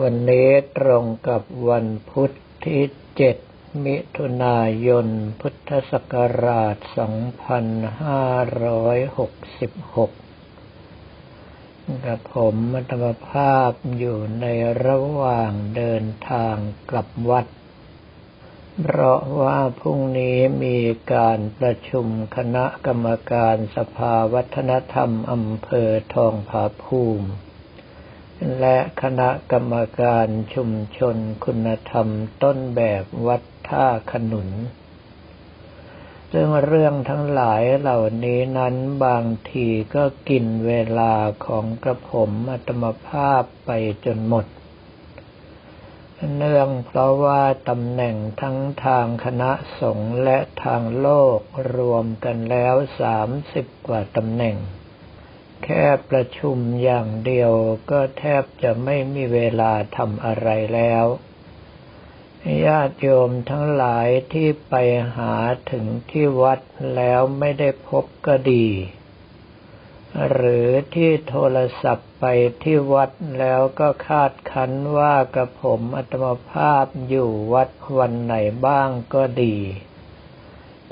วันนี้ตรงกับวันพุธที่เจ็ดมิถุนายน พุทธศักราช 2566 กับผมมัตมภาพอยู่ในระหว่างเดินทางกลับวัด เพราะว่าพรุ่งนี้มีการประชุมคณะกรรมการสภาวัฒนธรรมอำเภอทองผาภูมิ และคณะกรรมการชุมชนคุณธรรมต้นแบบวัดท่าขนุน ซึ่งเรื่องทั้งหลายเหล่านี้นั้นบางทีก็กินเวลาของกระผมอัตมภาพไปจนหมด เนื่องเพราะว่าตำแหน่งทั้งทางคณะสงฆ์และทางโลกรวมกันแล้วสามสิบกว่าตำแหน่ง แค่ประชุมอย่างเดียวก็แทบจะไม่มีเวลาทำอะไรแล้ว ญาติโยมทั้งหลายที่ไปหาถึงที่วัดแล้วไม่ได้พบก็ดี หรือที่โทรศัพท์ไปที่วัดแล้วก็คาดคันว่ากระผมอัตมภาพอยู่วัดวันไหนบ้างก็ดี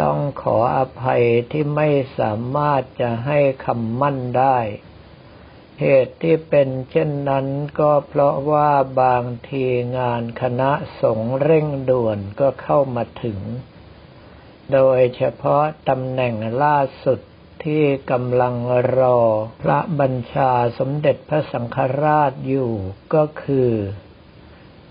ต้องขออภัยที่ไม่สามารถจะให้คำมั่นได้ เหตุที่เป็นเช่นนั้นก็เพราะว่าบางทีงานคณะสงฆ์เร่งด่วนก็เข้ามาถึง โดยเฉพาะตำแหน่งล่าสุดที่กำลังรอพระบัญชาสมเด็จพระสังฆราชอยู่ก็คือ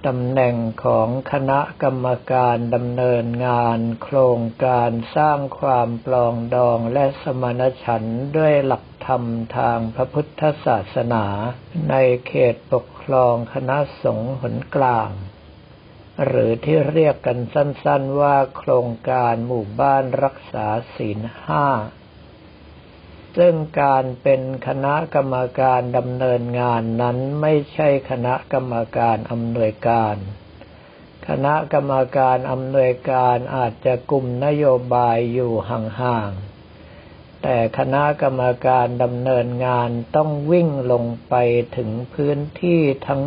ตำแหน่งของคณะกรรมการดำเนินงาน โครงการสร้างความปลองดองและสมณฉันท์ด้วยหลักธรรมทางพระพุทธศาสนา ในเขตปกครองคณะสงฆ์หนกลาง หรือที่เรียกกันสั้นๆว่าโครงการหมู่บ้านรักษาศีลห้า ซึ่งการเป็นคณะกรรมการดำเนินงานนั้นไม่ใช่คณะกรรมการอำนวยการ คณะกรรมการอำนวยการอาจจะกลุ่มนโยบายอยู่ห่างๆ แต่คณะกรรมการดำเนินงานต้องวิ่งลงไปถึงพื้นที่ทั้ง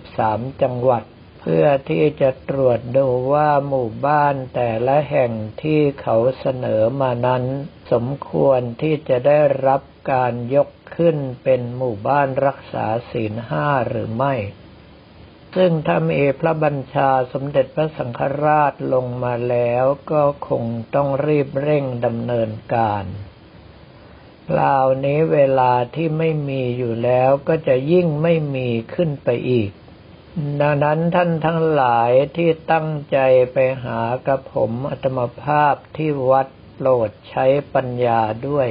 23 จังหวัด พื่อที่จะตรวจดูว่าหมู่บ้านแต่ละแห่งที่เขาเสนอมานั้น สมควรที่จะได้รับการยกขึ้นเป็นหมู่บ้านรักษาศีลห้าหรือไม่ ซึ่งถ้ามีพระบัญชาสมเด็จพระสังฆราชลงมาแล้วก็คงต้องรีบเร่งดำเนินการคราวนี้เวลาที่ไม่มีอยู่แล้วก็จะยิ่งไม่มีขึ้นไปอีก ดังนั้นท่านทั้งหลายที่ตั้งใจไปหากับผมอัตมภาพที่วัดโปรดใช้ปัญญาด้วย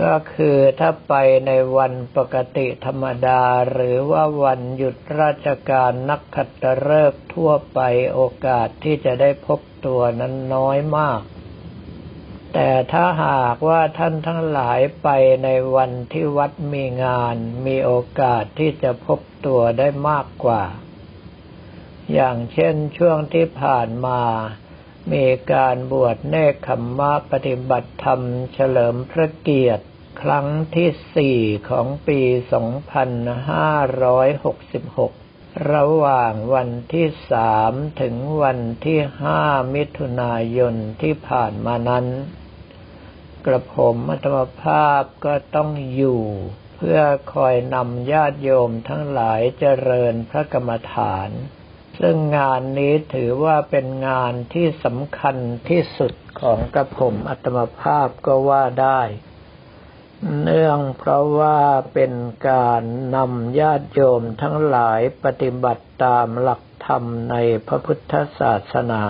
ก็คือถ้าไปในวันปกติธรรมดา หรือว่าวันหยุดราชการนักขัตฤกษ์ทั่วไปโอกาสที่จะได้พบตัวนั้นน้อยมาก แต่ถ้าหากว่าท่านทั้งหลายไปในวันที่วัดมีงาน มีโอกาสที่จะพบตัวได้มากกว่า อย่างเช่นช่วงที่ผ่านมา มีการบวชเนคขมมะปฏิบัติธรรมเฉลิมพระเกียรติครั้งที่สี่ของปี 2566 ระหว่างวันที่สามถึงวันที่ห้ามิถุนายนที่ผ่านมานั้น กระผมอัตมภาพก็ต้องอยู่ เพื่อคอยนำญาติโยมทั้งหลายเจริญพระกรรมฐาน ซึ่งงานนี้ถือว่าเป็นงานที่สำคัญที่สุดของกระผมอัตมภาพก็ว่าได้เนื่องเพราะว่าเป็นการนำญาติโยมทั้งหลายปฏิบัติตามหลักธรรมในพระพุทธศาสนา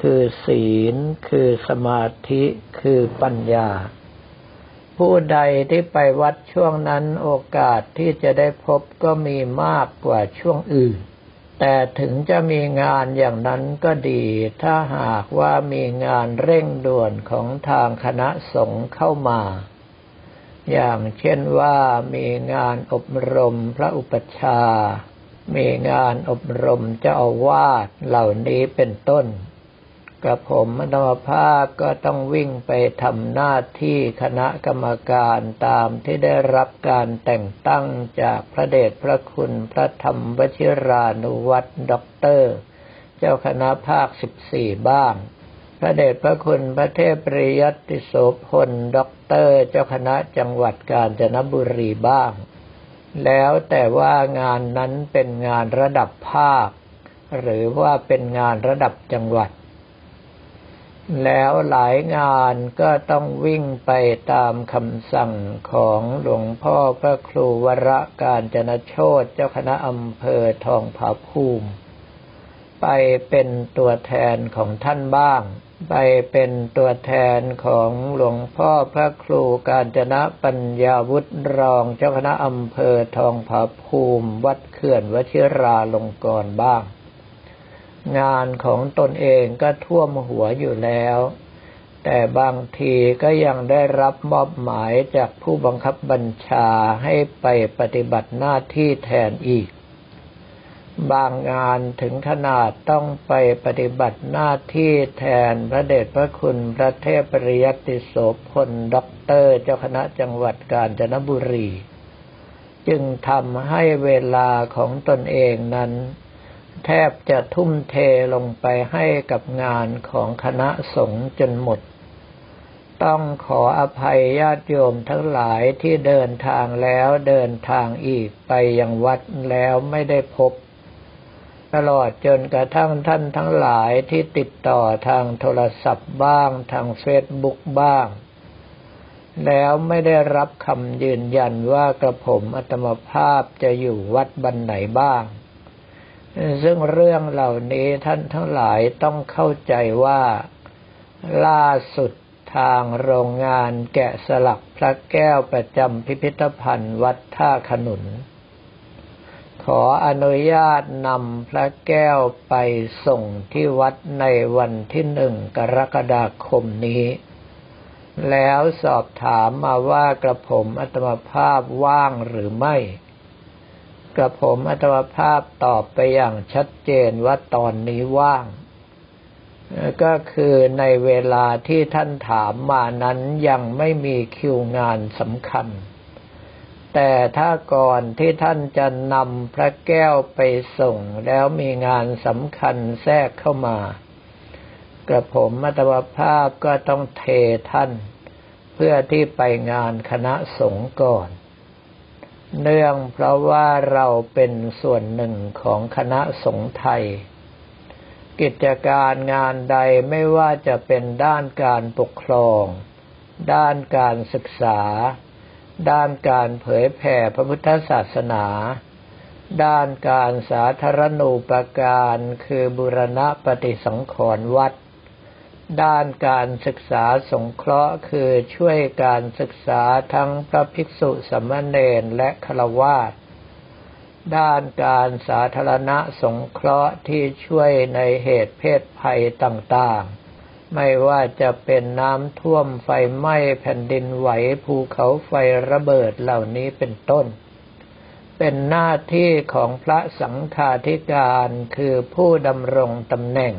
คือศีล คือสมาธิ คือปัญญา ผู้ใดที่ไปวัดช่วงนั้นโอกาสที่จะได้พบก็มีมากกว่าช่วงอื่น แต่ถึงจะมีงานอย่างนั้นก็ดี ถ้าหากว่ามีงานเร่งด่วนของทางคณะสงฆ์เข้ามา อย่างเช่นว่ามีงานอบรมพระอุปชามีงานอบรมเจ้าอาวาสเหล่านี้เป็นต้น กระผมอัตมภาพก็ต้องวิ่งไปทำหน้าที่คณะกรรมการตามที่ได้รับการแต่งตั้งจากพระเดชพระคุณพระธรรมวชิรานุวัตรด็อกเตอร์ เจ้าคณะภาคสิบสี่บ้าง พระเดชพระคุณพระเทพปริยัติโสพลด็อกเตอร์ เจ้าคณะจังหวัดกาญจนบุรีบ้าง แล้วแต่ว่างานนั้นเป็นงานระดับภาค หรือว่าเป็นงานระดับจังหวัด แล้วหลายงานก็ต้องวิ่งไปตามคำสั่งของหลวงพ่อพระครูวรการจนโชตเจ้าคณะอำเภอทองผาภูมิ ไปเป็นตัวแทนของท่านบ้าง ไปเป็นตัวแทนของหลวงพ่อพระครูการจนะปัญญาวุฒิรองเจ้าคณะอำเภอทองผาภูมิ วัดเขื่อนวชิราลงกรณ์บ้าง งานของตนเองก็ท่วมหัวอยู่แล้ว แต่บางทีก็ยังได้รับมอบหมายจากผู้บังคับบัญชาให้ไปปฏิบัติหน้าที่แทนอีก บางงานถึงขนาดต้องไปปฏิบัติหน้าที่แทนพระเดชพระคุณพระเทพปริยัติโสพลด็อกเตอร์เจ้าคณะจังหวัดกาญจนบุรี จึงทำให้เวลาของตนเองนั้น แทบจะทุ่มเทลงไปให้กับงานของคณะสงฆ์จนหมด ต้องขออภัยญาติโยมทั้งหลายที่เดินทางแล้วเดินทางอีกไปยังวัดแล้วไม่ได้พบ ตลอดจนกระทั่งท่านทั้งหลายที่ติดต่อทางโทรศัพท์บ้างทางเฟซบุ๊กบ้าง แล้วไม่ได้รับคำยืนยันว่ากระผมอัตมภาพจะอยู่วัดบันไหนบ้าง ซึ่งเรื่องเหล่านี้ท่านทั้งหลายต้องเข้าใจว่า ล่าสุดทางโรงงานแกะสลักพระแก้วประจำพิพิธภัณฑ์วัดท่าขนุน ขออนุญาตนำพระแก้วไปส่งที่วัดในวันที่หนึ่งกรกฎาคมนี้ แล้วสอบถามมาว่ากระผมอัตมภาพว่างหรือไม่ กระผมอัตวภาพตอบไปอย่างชัดเจนว่าตอนนี้ว่าง ก็คือในเวลาที่ท่านถามมานั้นยังไม่มีคิวงานสำคัญ แต่ถ้าก่อนที่ท่านจะนำพระแก้วไปส่ง แล้วมีงานสำคัญแทรกเข้ามากระผมมัตวภาพก็ต้องเทท่าน เพื่อที่ไปงานคณะสงฆ์ก่อน เนื่องเพราะว่าเราเป็นส่วนหนึ่งของคณะสงฆ์ไทย กิจการงานใดไม่ว่าจะเป็นด้านการปกครอง ด้านการศึกษา ด้านการเผยแผ่พระพุทธศาสนา ด้านการสาธารณูปการคือบุรณะปฏิสังขรณ์วัด ด้านการศึกษาสงเคราะห์คือช่วยการศึกษาทั้งพระภิกษุสมณเณรและฆราวาสด้านการสาธารณะสงเคราะห์ที่ช่วยในเหตุเพศภัยต่างๆ ไม่ว่าจะเป็นน้ำท่วมไฟไหม้แผ่นดินไหวภูเขาไฟระเบิดเหล่านี้เป็นต้น เป็นหน้าที่ของพระสังฆาธิการคือผู้ดำรงตำแหน่ง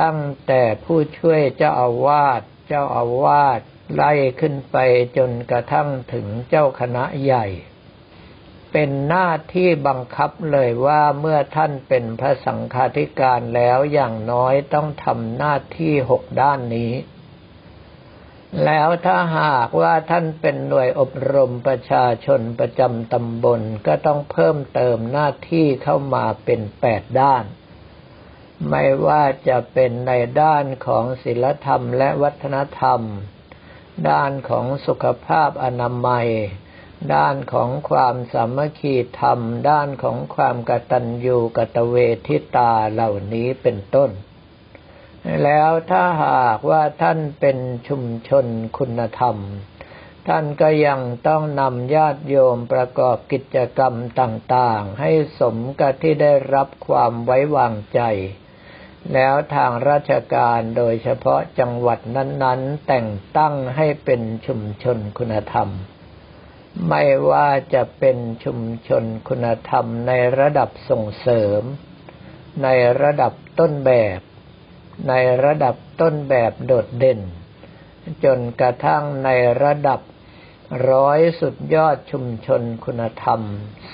ตั้งแต่ผู้ช่วยเจ้าอาวาสเจ้าอาวาสไล่ขึ้นไปจนกระทั่งถึงเจ้าคณะใหญ่ เป็นหน้าที่บังคับเลยว่าเมื่อท่านเป็นพระสังฆาธิการแล้วอย่างน้อยต้องทำหน้าที่หกด้านนี้แล้วถ้าหากว่าท่านเป็นหน่วยอบรมประชาชนประจำตำบลก็ต้องเพิ่มเติมหน้าที่เข้ามาเป็นแปดด้าน ไม่ว่าจะเป็นในด้านของศีลธรรมและวัฒนธรรม ด้านของสุขภาพอนามัย ด้านของความสามัคคีธรรม ด้านของความกตัญญูกตเวทิตาเหล่านี้เป็นต้น แล้วถ้าหากว่าท่านเป็นชุมชนคุณธรรม ท่านก็ยังต้องนำญาติโยมประกอบกิจกรรมต่างๆ ให้สมกับที่ได้รับความไว้วางใจ แล้วทางราชการโดยเฉพาะจังหวัดนั้น ๆ แต่งตั้งให้เป็นชุมชนคุณธรรม ไม่ว่าจะเป็นชุมชนคุณธรรมในระดับส่งเสริม ในระดับต้นแบบ ในระดับต้นแบบโดดเด่น จนกระทั่งในระดับ ร้อยสุดยอดชุมชนคุณธรรม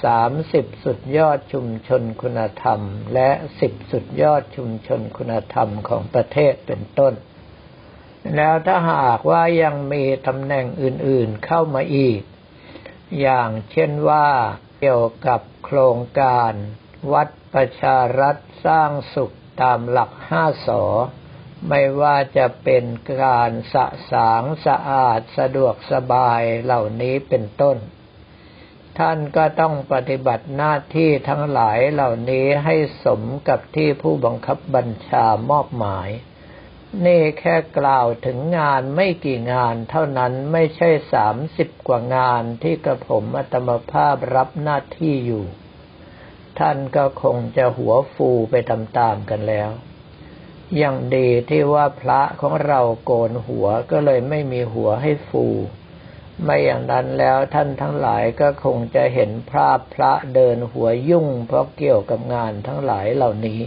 สามสิบสุดยอดชุมชนคุณธรรม และสิบสุดยอดชุมชนคุณธรรมของประเทศเป็นต้น แล้วถ้าหากว่ายังมีตำแหน่งอื่นๆเข้ามาอีก อย่างเช่นว่าเกี่ยวกับโครงการ วัดประชารัฐสร้างสุขตามหลักห้าสอ ไม่ว่าจะเป็นการสะสางสะอาดสะดวกสบายเหล่านี้เป็นต้น ท่านก็ต้องปฏิบัติหน้าที่ทั้งหลายเหล่านี้ให้สมกับที่ผู้บังคับบัญชามอบหมาย นี่แค่กล่าวถึงงานไม่กี่งานเท่านั้นไม่ใช่สามสิบกว่างานที่กระผมอัตมภาพรับหน้าที่อยู่ ท่านก็คงจะหัวฟูไปตามๆกันแล้ว ย่างดีที่ว่าพระของเราโกนหัวก็เลยไม่มีหัวให้ฟู ไม่อย่างนั้นแล้วท่านทั้งหลายก็คงจะเห็นภาพพระเดินหัวยุ่ง เพราะเกี่ยวกับงานทั้งหลายเหล่านี้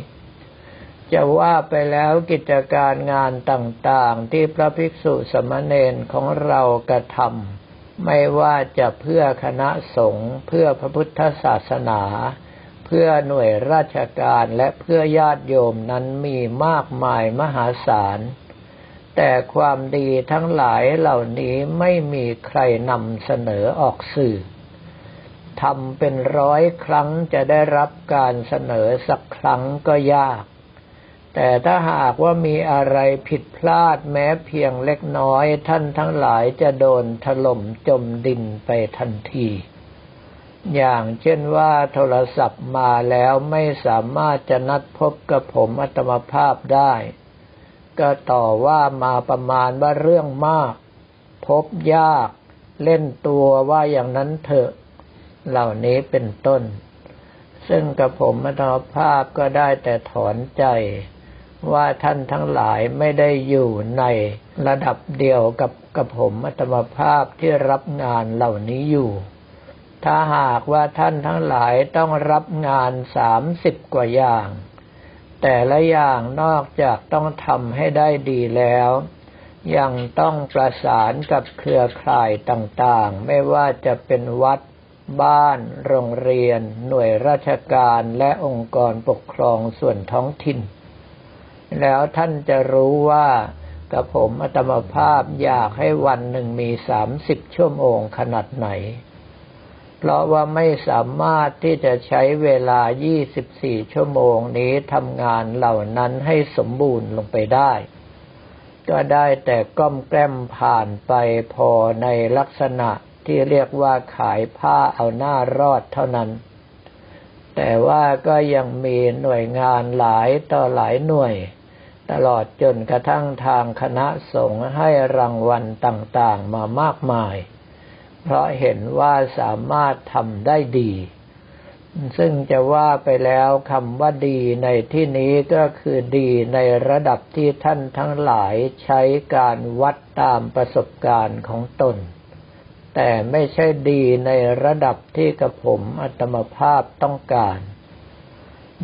จะว่าไปแล้วกิจการงานต่างๆ ที่พระภิกษุสมณเณรของเรากระทำไม่ว่าจะเพื่อคณะสงฆ์เพื่อพระพุทธศาสนา พื่อหน่วยราชการและเพื่อญาติโยมนั้นมีมากมายมหาศาล แต่ความดีทั้งหลายเหล่านี้ไม่มีใครนำเสนอออกสื่อทำเป็นร้อยครั้งจะได้รับการเสนอสักครั้งก็ยาก แต่ถ้าหากว่ามีอะไรผิดพลาดแม้เพียงเล็กน้อยท่านทั้งหลายจะโดนถล่มจมดินไปทันที อย่างเช่นว่าโทรศัพท์มาแล้วไม่สามารถจะนัดพบกับผมอัตมภาพได้ ก็ต่อว่ามาประมาณว่าเรื่องมาก พบยาก เล่นตัวว่าอย่างนั้นเถอะ เหล่านี้เป็นต้น ซึ่งกับผมอัตมภาพก็ได้แต่ถอนใจ ว่าท่านทั้งหลายไม่ได้อยู่ในระดับเดียวกับกับผมอัตมภาพที่รับงานเหล่านี้อยู่ ถ้าหากว่าท่านทั้งหลายต้องรับงานสามสิบกว่าอย่าง แต่ละอย่างนอกจากต้องทำให้ได้ดีแล้ว ยังต้องประสานกับเครือข่ายต่างๆ ไม่ว่าจะเป็นวัด บ้าน โรงเรียน หน่วยราชการและองค์กรปกครองส่วนท้องถิ่น แล้วท่านจะรู้ว่ากับผมอัตมภาพอยากให้วันหนึ่งมีสามสิบชั่วโมงขนาดไหน เพราะว่าไม่สามารถที่จะใช้เวลา 24 ชั่วโมงนี้ทำงานเหล่านั้นให้สมบูรณ์ลงไปได้ ก็ได้แต่ก้มแกล้มผ่านไปพอในลักษณะที่เรียกว่าขายผ้าเอาหน้ารอดเท่านั้น แต่ว่าก็ยังมีหน่วยงานหลายต่อหลายหน่วย ตลอดจนกระทั่งทางคณะสงฆ์ให้รางวัลต่างๆมามากมาย เพราะเห็นว่าสามารถทำได้ดี ซึ่งจะว่าไปแล้วคำว่าดีในที่นี้ก็คือดีในระดับที่ท่านทั้งหลายใช้การวัดตามประสบการณ์ของตน แต่ไม่ใช่ดีในระดับที่กระผมอัตมภาพต้องการ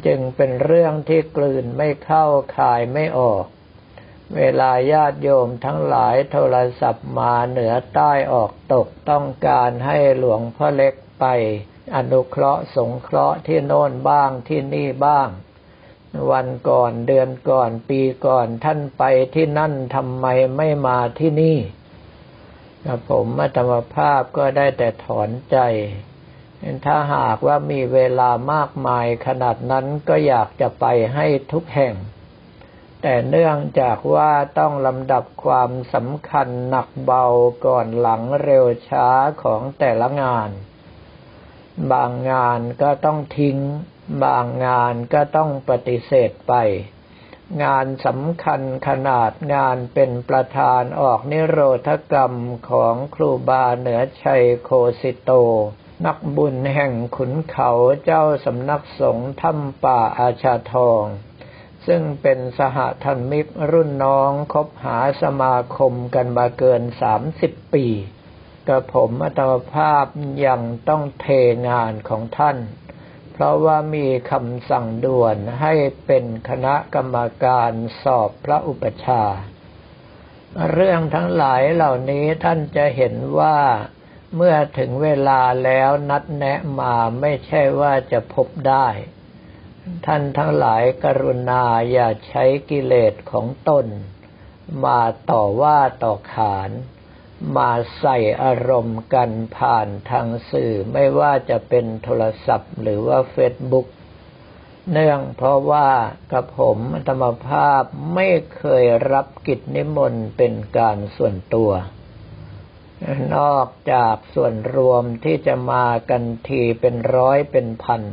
จึงเป็นเรื่องที่กลืนไม่เข้าคายไม่ออก เวลาญาติโยมทั้งหลายโทรศัพท์มาเหนือใต้ออกตกต้องการให้หลวงพ่อเล็กไป อนุเคราะห์สงเคราะห์ที่โน่นบ้างที่นี่บ้าง วันก่อนเดือนก่อนปีก่อนท่านไปที่นั่นทำไมไม่มาที่นี่ผมมาธรรมภาพก็ได้แต่ถอนใจ ถ้าหากว่ามีเวลามากมายขนาดนั้นก็อยากจะไปให้ทุกแห่ง แต่เนื่องจากว่าต้องลำดับความสำคัญหนักเบาก่อนหลังเร็วช้าของแต่ละงาน บางงานก็ต้องทิ้ง บางงานก็ต้องปฏิเสธไป งานสำคัญขนาดงานเป็นประธานออกนิโรธกรรมของครูบาเหนือชัยโคสิโต นักบุญแห่งขุนเขาเจ้าสำนักสงฆ์ถ้ำป่าอาชาทอง ซึ่งเป็นสหธรรมิกรุ่นน้องคบหาสมาคมกันมาเกินสามสิบปีกระผมอัตมภาพยังต้องเทงานของท่าน เพราะว่ามีคำสั่งด่วนให้เป็นคณะกรรมการสอบพระอุปชา เรื่องทั้งหลายเหล่านี้ท่านจะเห็นว่าเมื่อถึงเวลาแล้วนัดแนะมาไม่ใช่ว่าจะพบได้ ท่านทั้งหลายกรุณาอย่าใช้กิเลสของตน มาต่อว่าต่อขาน มาใส่อารมณ์กันผ่านทางสื่อไม่ว่าจะเป็นโทรศัพท์หรือว่าเฟซบุ๊กเนื่องเพราะว่ากับผมธรรมภาพไม่เคยรับกิจนิมนต์เป็นการส่วนตัว นอกจากส่วนรวมที่จะมากันทีเป็นร้อยเป็นพัน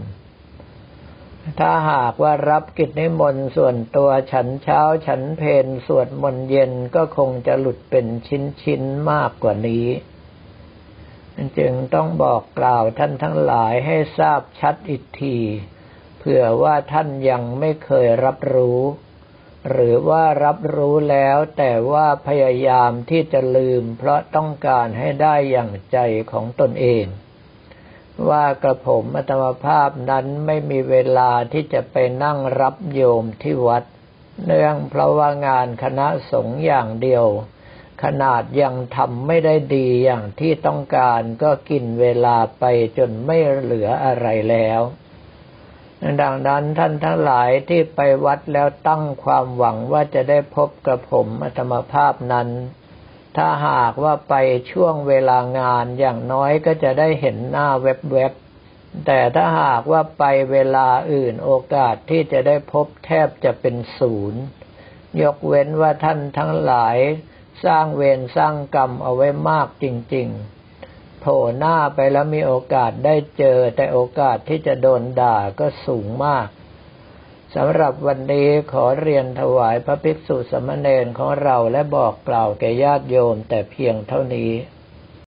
ถ้าหากว่ารับกิจนิมนต์ส่วนตัวฉันเช้าฉันเพนสวดมนต์เย็นก็คงจะหลุดเป็นชิ้นชิ้นมากกว่านี้จึงต้องบอกกล่าวท่านทั้งหลายให้ทราบชัดอีกทีเผื่อว่าท่านยังไม่เคยรับรู้ หรือว่ารับรู้แล้วแต่ว่าพยายามที่จะลืม เพราะต้องการให้ได้อย่างใจของตนเอง ว่ากระผมอัตมภาพนั้นไม่มีเวลาที่จะไปนั่งรับโยมที่วัด เนื่องเพราะว่างานคณะสงฆ์อย่างเดียว ขนาดยังทำไม่ได้ดีอย่างที่ต้องการก็กินเวลาไปจนไม่เหลืออะไรแล้วดังนั้นท่านทั้งหลายที่ไปวัดแล้วตั้งความหวังว่าจะได้พบกระผมอัตมภาพนั้น ถ้าหากว่าไปช่วงเวลางานอย่างน้อยก็จะได้เห็นหน้าเว็บๆแต่ถ้าหากว่าไปเวลาอื่นโอกาสที่จะได้พบแทบจะเป็นศูนย์ ยกเว้นว่าท่านทั้งหลายสร้างเวรสร้างกรรมเอาไว้มากจริง ๆ โผล่หน้าไปแล้วมีโอกาสได้เจอ แต่โอกาสที่จะโดนด่าก็สูงมาก สำหรับวันนี้ขอเรียนถวายพระภิกษุสมณเณรของเราและบอกกล่าวแก่ญาติโยมแต่เพียงเท่านี้